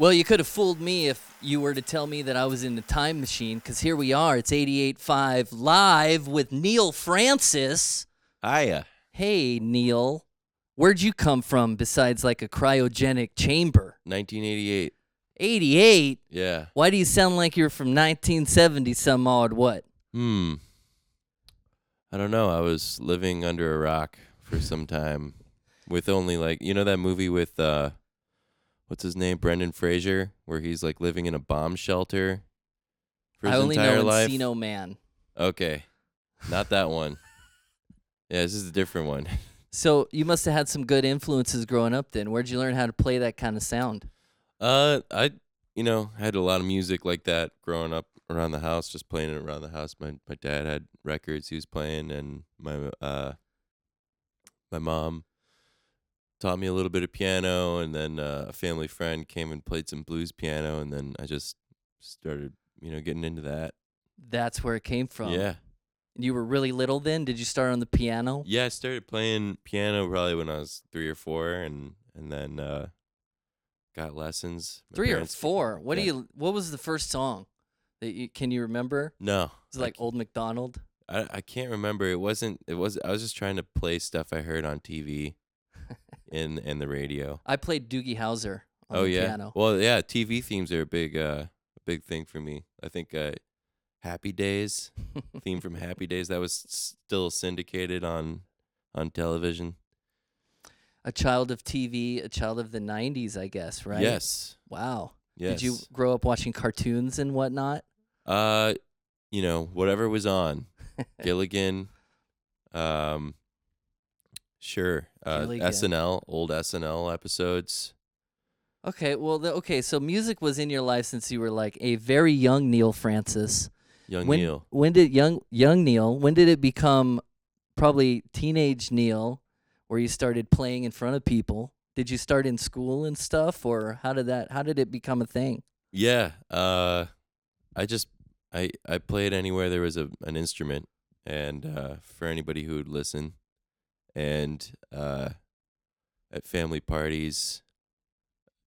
Well, you could have fooled me if you were to tell me that I was in the time machine, because here we are. It's 88.5 live with Neal Francis. Hiya. Hey, Neal. Where'd you come from besides like a cryogenic chamber? 1988. 88? Yeah. Why do you sound like you're from 1970 some odd what? Hmm. I don't know. I was living under a rock for some time with only like, you know that movie with uh what's his name? Brendan Fraser where he's like living in a bomb shelter for I only entire know life. Encino Man. Okay. Not that one. yeah, this is a different one. So you must have had some good influences growing up then. Where'd you learn how to play that kind of sound? Uh, I, you know, had a lot of music like that growing up around the house, just playing it around the house. My my dad had records he was playing, and my uh, my mom taught me a little bit of piano, and then uh, a family friend came and played some blues piano, and then I just started, you know, getting into that. That's where it came from. Yeah, You were really little then? Did you start on the piano? yeah. I started playing piano probably when I was three or four, and and then uh, got lessons. My Three or four. What do you? What was the first song that you can you remember? No, Was it I like Old MacDonald? I I can't remember. It wasn't. It was. I was just trying to play stuff I heard on TV, in and the radio. I played Doogie Howser on oh the yeah. piano. Well, yeah. TV themes are a big, uh, a big thing for me. I think uh, Happy Days theme from Happy Days that was still syndicated on on television. a child of TV, a child of the '90s, I guess, right? Yes. Wow. Yes. Did you grow up watching cartoons and whatnot? Uh, you know, whatever was on, Gilligan, um, sure, uh, Gilligan. SNL, old SNL episodes. Okay. Well, the, okay. So music was in your life since you were like a very young Neal Francis. Young when Neal. when did young young Neal? When did it become probably teenage Neal, where you started playing in front of people? Did you start in school and stuff, or how did that? How did it become a thing? Yeah. Uh, I just I I played anywhere there was a an instrument, and uh, for anybody who would listen, and uh, at family parties,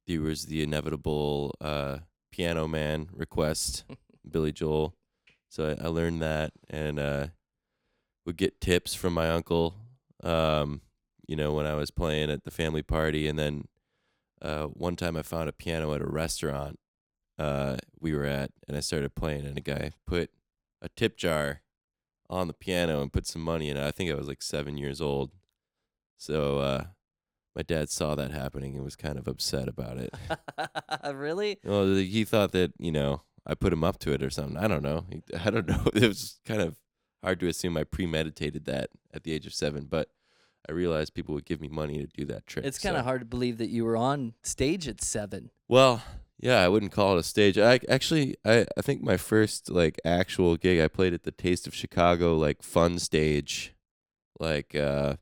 there was the inevitable uh, piano man request, Billy Joel. So I, I learned that, and uh, would get tips from my uncle. Um, you know, when I was playing at the family party, and then uh, one time I found a piano at a restaurant uh, we were at, and I started playing, and a guy put a tip jar on the piano and put some money in it. I think I was like seven years old. So uh, my dad saw that happening and was kind of upset about it. really? well, he thought that you know I put him up to it or something. I don't know. I don't know. It was kind of hard to assume I premeditated that at the age of seven, but I realized people would give me money to do that trick. It's kind of so- hard to believe that you were on stage at seven. Well, yeah, I wouldn't call it a stage. I actually, I, I think my first like actual gig I played at the Taste of Chicago like fun stage, like uh,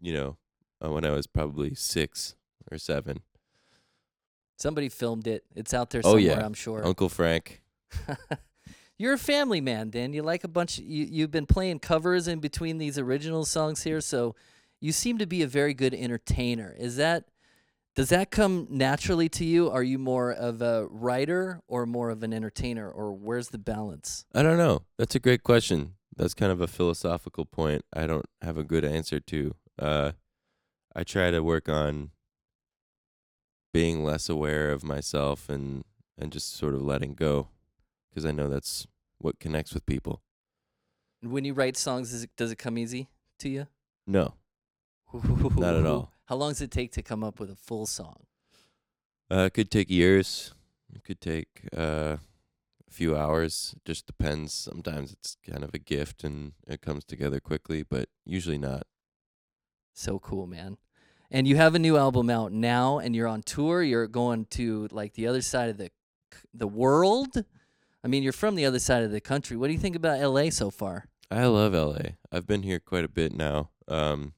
you know, uh, when I was probably six or seven. Somebody filmed it. It's out there Oh, somewhere, yeah. I'm sure. Uncle Frank. You're a family man, Dan. You like a bunch. You you've been playing covers in between these original songs here, so you seem to be a very good entertainer. Is that does that come naturally to you? Are you more of a writer or more of an entertainer, or where's the balance? I don't know. That's a great question. That's kind of a philosophical point. I don't have a good answer to. Uh, I try to work on being less aware of myself and and just sort of letting go, because I know that's what connects with people. When you write songs, does it, does it come easy to you? No, Not at all. How long does it take to come up with a full song? uh, it could take years. It could take uh, a few hours. It just depends. Sometimes it's kind of a gift and it comes together quickly, but usually not. So cool, man. And you have a new album out now, and you're on tour. You're going to like the other side of the the world. I mean, you're from the other side of the country. What do you think about LA so far? I love LA. I've been here quite a bit now. Um,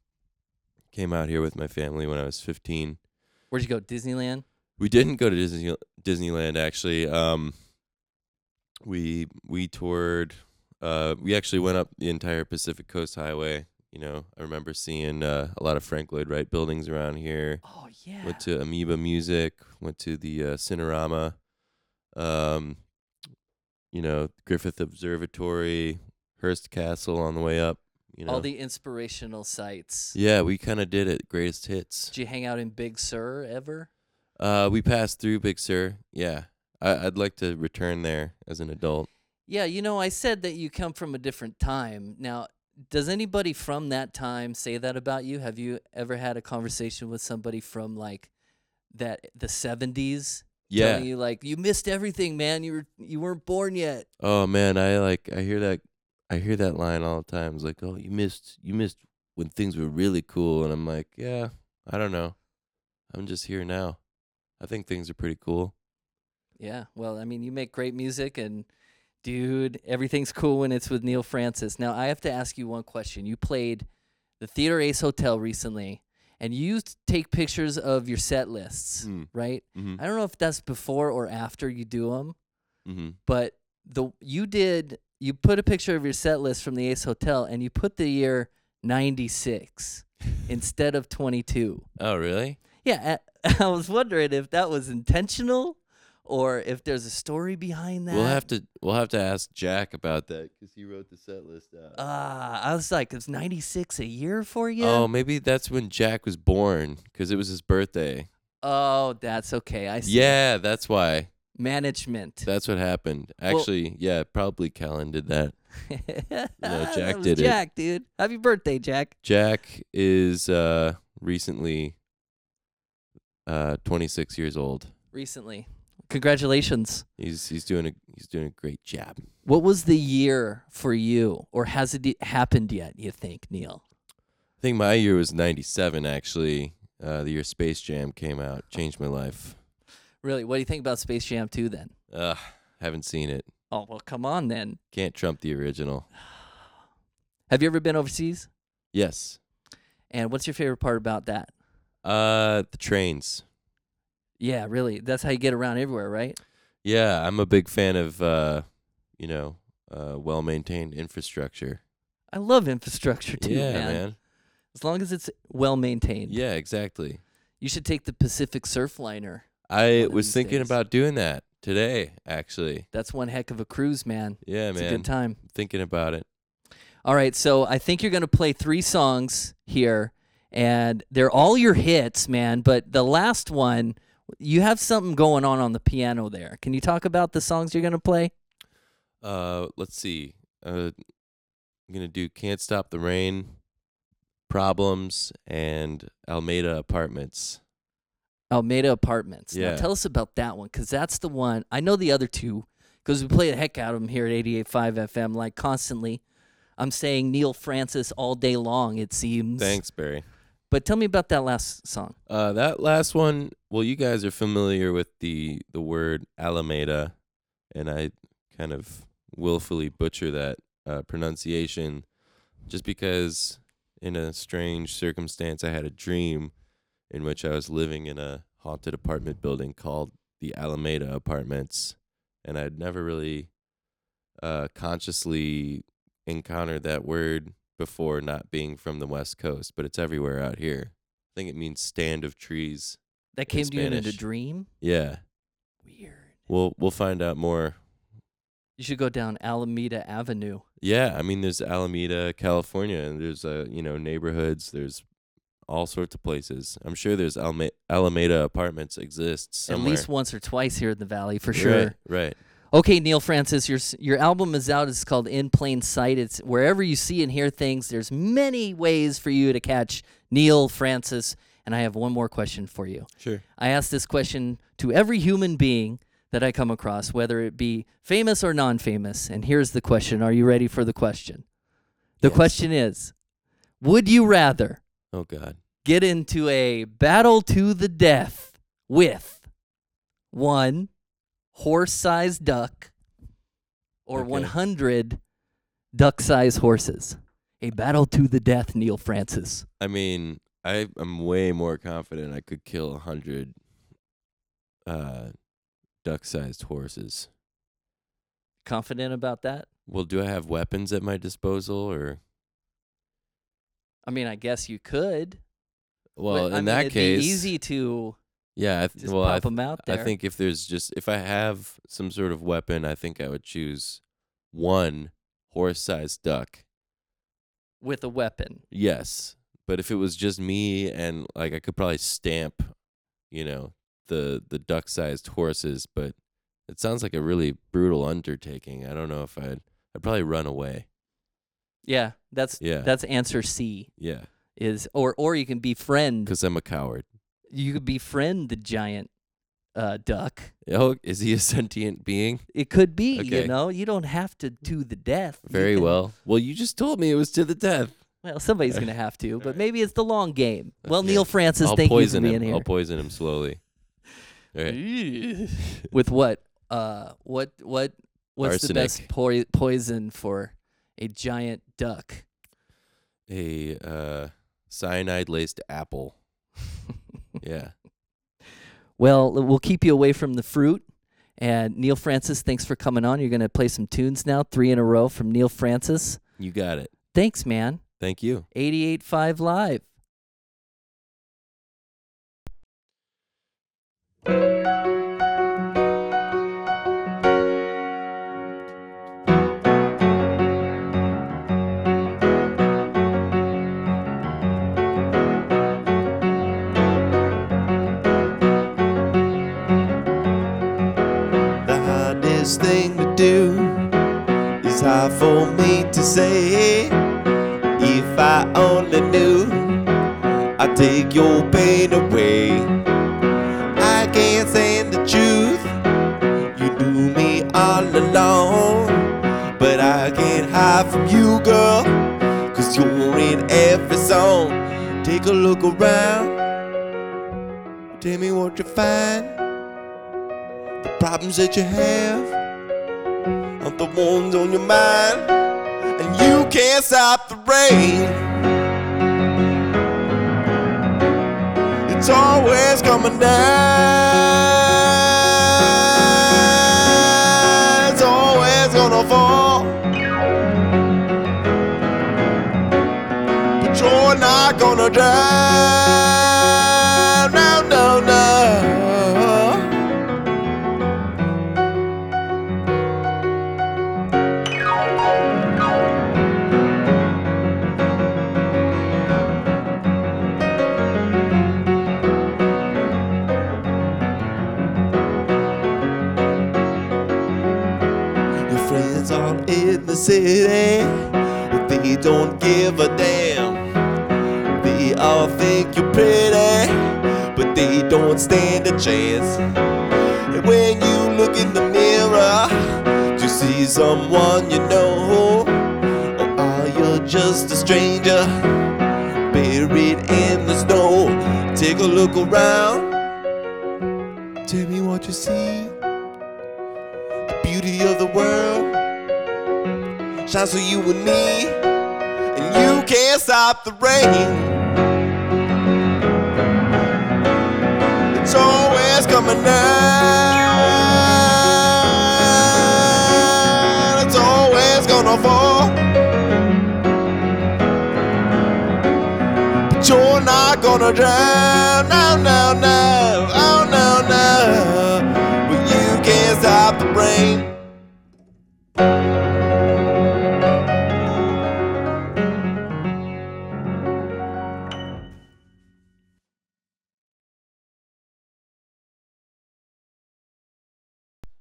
came out here with my family when I was 15. Where'd you go? Disneyland? We didn't go to Disney Disneyland actually. Um, we we toured. Uh, we actually went up the entire Pacific Coast Highway You know, I remember seeing uh, a lot of Frank Lloyd Wright buildings around here. Oh yeah. Went to Amoeba Music. Went to the uh, Cinerama. Um, you know, Griffith Observatory, Hearst Castle on the way up. You know, All the inspirational sites. yeah, we kind of did it. Greatest hits. Did you hang out in Big Sur ever? Uh, we passed through Big Sur. Yeah, I, I'd like to return there as an adult. Yeah, you know, I said that you come from a different time. Now, does anybody from that time say that about you? Have you ever had a conversation with somebody from like that the 70s Yeah. telling you like you missed everything, man. You were you weren't born yet. Oh man, I like I hear that I hear that line all the time. It's like, "Oh, you missed you missed when things were really cool." And I'm like, "Yeah, I don't know. I'm just here now. I think things are pretty cool." Yeah. Well, I mean, you make great music and dude, everything's cool when it's with Neal Francis. Now, I have to ask you one question. You played the Theater Ace Hotel recently and you used to take pictures of your set lists, Mm. right? Mhm. I don't know if that's before or after you do them, Mhm. but the you did you put a picture of your set list from the Ace Hotel and you put the year 96 instead of 22. Oh, really? Yeah, I, I was wondering if that was intentional or if there's a story behind that. We'll have to we'll have to ask Jack about that cuz he wrote the set list out. Ah, I was like, it's 96 a year for you? Oh, maybe that's when Jack was born cuz it was his birthday. Oh, that's okay. I see. Yeah, that's why. Management. That's what happened. Well- Actually, yeah, probably Kellen did that. That Jack did it. Jack, dude. Happy birthday, Jack. Jack is uh recently uh 26 years old. Recently. Congratulations. He's he's doing a he's doing a great job. What was the year for you, or has it happened yet? You think, Neal? I think my year was 97 actually. Uh the year Space Jam came out, changed my life. Really? What do you think about Space Jam 2 then? Uh haven't seen it. Oh well, come on then. Can't trump the original. Have you ever been overseas? Yes. And what's your favorite part about that? Uh the trains. Yeah, really. That's how you get around everywhere, right? Yeah, I'm a big fan of uh you know, uh well-maintained infrastructure. I love infrastructure too, yeah, man. man. As long as it's well maintained. Yeah, exactly. You should take the Pacific Surfliner. I was thinking days. about doing that today, actually. That's one heck of a cruise, man. Yeah, It's a man. good time. Thinking about it. All right, so I think you're going to play three songs here, and they're all your hits, man. But the last one, you have something going on on the piano there. Can you talk about the songs you're going to play? Uh, let's see. Uh, I'm gonna do "Can't Stop the Rain," "Problems," and Almeida Apartments. Almeida Apartments. Now Yeah. tell us about that one, because that's the one. I know the other two, because we play the heck out of them here at 88.5 FM, like constantly. I'm saying Neal Francis all day long, it seems. Thanks, Barry. But tell me about that last song. Uh, that last one. Well, you guys are familiar with the the word Alameda, and I kind of willfully butcher that uh, pronunciation, just because in a strange circumstance I had a dream in which I was living in a haunted apartment building called the Alameda Apartments, and I'd never really uh, consciously encountered that word before not being from the West Coast, but it's everywhere out here. I think it means stand of trees. That came to you in a dream? Yeah. Weird. We'll we'll find out more. You should go down Alameda Avenue. Yeah, I mean there's Alameda, California, and there's uh, you know, neighborhoods, there's all sorts of places. I'm sure there's Alma- Alameda apartments exist somewhere. At least once or twice here in the valley for sure. Right, right. Okay, Neal Francis, your your album is out. It's called In Plain Sight. It's wherever you see and hear things. There's many ways for you to catch Neal Francis. And I have one more question for you. Sure. I ask this question to every human being that I come across, whether it be famous or non-famous. And here's the question: Are you ready for the question? The Yes. question is: Would you rather Oh god. get into a battle to the death with one horse-sized duck or Okay. 100 duck-sized horses. A battle to the death, Neal Francis. I mean, I am way more confident I could kill hundred uh duck sized horses. Confident about that? Well, do I have weapons at my disposal or I mean, I guess you could. Well, but, in mean, that it'd case, be easy to yeah. I th- just well, I, pop them out I think if there's just if I have some sort of weapon, I think I would choose one horse-sized duck. with a weapon. Yes, but if it was just me and like I could probably stamp, you know, the the duck-sized horses, but it sounds like a really brutal undertaking. I don't know if I'd I'd probably run away. Yeah, that's Yeah. that's answer C. Yeah, Is or or you can befriend. because I'm a coward. You could befriend the giant uh, duck. Oh, is he a sentient being? It could be. Okay. You know, you don't have to do the death. Very can- well. Well, you just told me it was to the death. Well, somebody's gonna have to, but maybe it's the long game. Well, Okay. Neal Francis, I'll thank you for poison being him. here. I'll poison him slowly. All right. With what? Uh, what what what's the best Arsenic. poi- poison for a giant duck? A uh, cyanide laced apple. Yeah. Well, we'll keep you away from the fruit. And Neal Francis, thanks for coming on. You're going to play some tunes now, three in a row from Neal Francis. You got it. Thanks, man. Thank you. 88.5 Live. Take a look around. Tell me what you find. The problems that you have are the ones on your mind, and you can't stop the rain. It's always coming down. Gonna. No, no, no. Your friends are in the city, but they don't give a damn. Don't stand a chance. And when you look in the mirror, do you see someone you know? Or are you just a stranger buried in the snow? Take a look around. Tell me what you see the beauty of the world shines for you and me, and you can't stop the rain. Down. It's always gonna fall. But you're not gonna drown. No, no, no.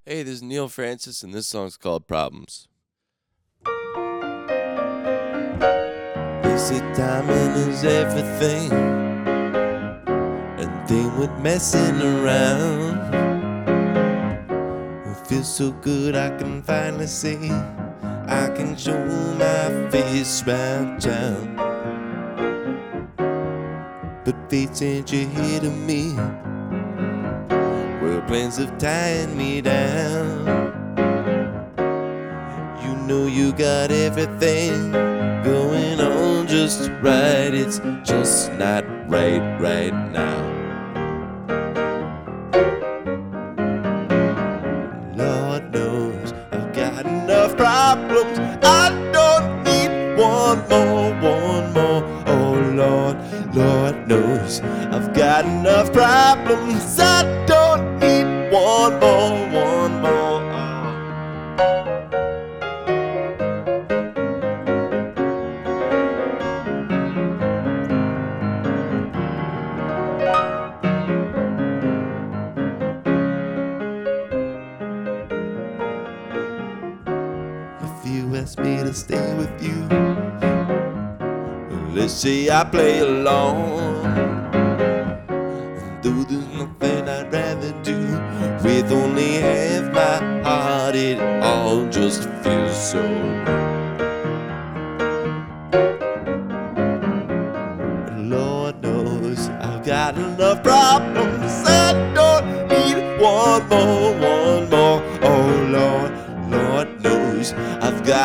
Hey, this is Neal Francis, and this song's called Problems. They say timing is everything, and they went messing around. It feels so good, I can finally see. I can show my face round town. But fate sent you here to me. Plans of tying me down. You know you got everything going on just right. It's just not right right now. Ask me to stay with you. Let's say I play along. Though there's nothing I'd rather do with only half my heart, it all just feels so. Lord knows I've got enough problems. I don't need one more,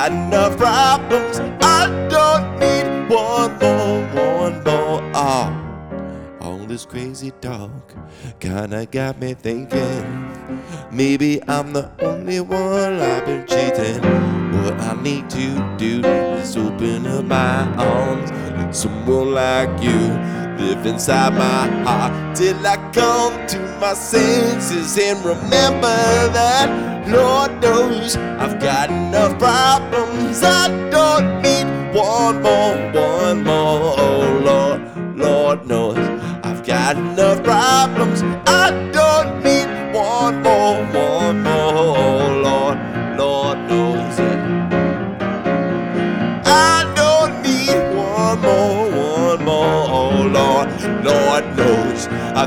got enough problems. I don't need one more, one more. Oh, all this crazy talk kinda got me thinking. Maybe I'm the only one I've been cheating. What I need to do is open up my arms, let someone like you live inside my heart till I come to my senses and remember that Lord knows I've got enough problems. I don't need one more, one more. Oh Lord, Lord knows I've got enough problems. I don't need one more, one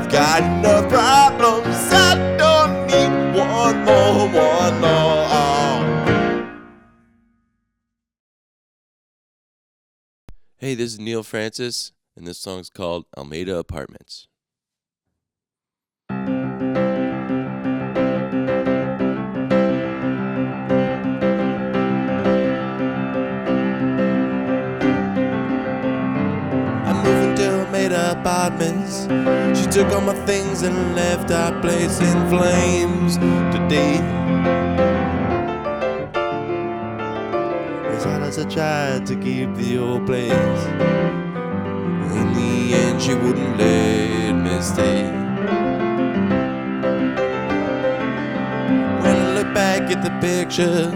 I've got enough problems. I don't need one more, one more. Hey, this is Neal Francis, and this song's called Almeida Apartments. Apartments. She took all my things and left our place in flames today. As hard as I tried to keep the old place, in the end she wouldn't let me stay. When I look back at the picture,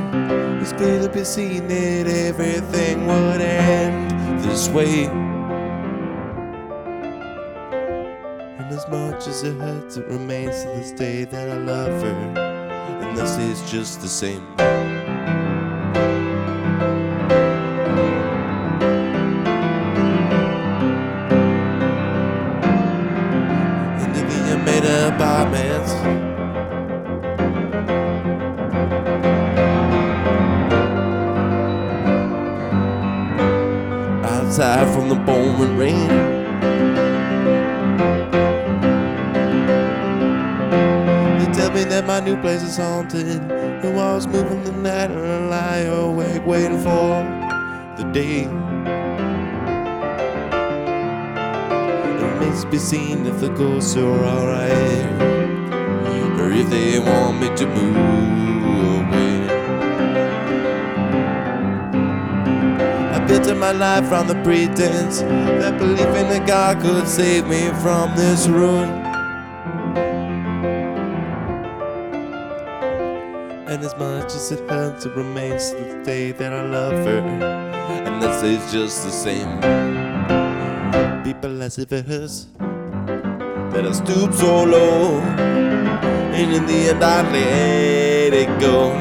it's clear to be seen that everything would end this way. Much as it hurts, it remains to this day that I love her. And this is just the same. Into the Almeida apartments. Outside from the pouring rain. Me that my new place is haunted. The walls move moving the night, and I lie awake waiting for the day. It to be seen if the ghosts are alright, or if they want me to move away. I built my life on the pretense that believing in God could save me from this ruin. Much as it hurts, it remains to the day that I love her. And this is just the same. People as if it hurts that I stoop so low. And in the end, I let it go.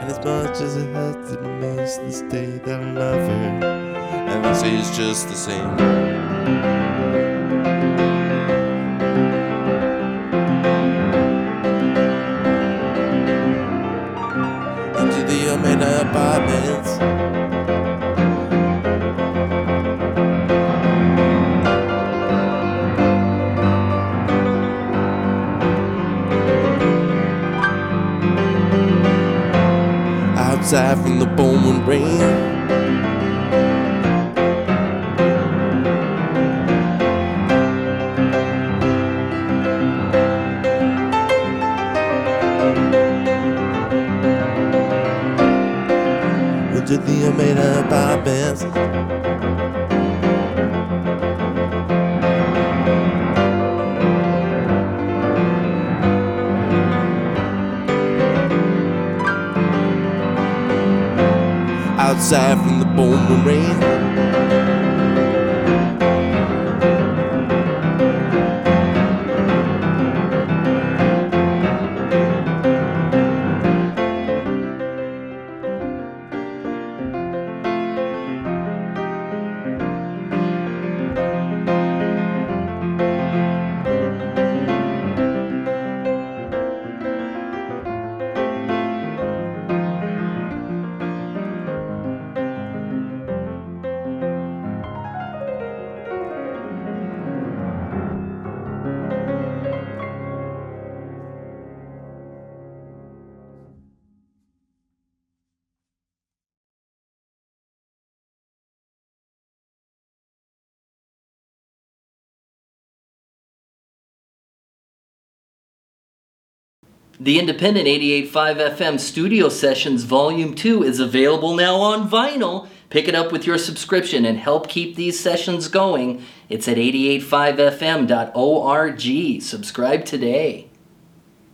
And as much as it hurts, it remains to day that I love her. And this is just the same. Outside from the pouring rain. Outside from the pouring The Independent 88.5 FM Studio Sessions Volume 2 is available now on vinyl. Pick it up with your subscription and help keep these sessions going. It's at 885fm.org. Subscribe today.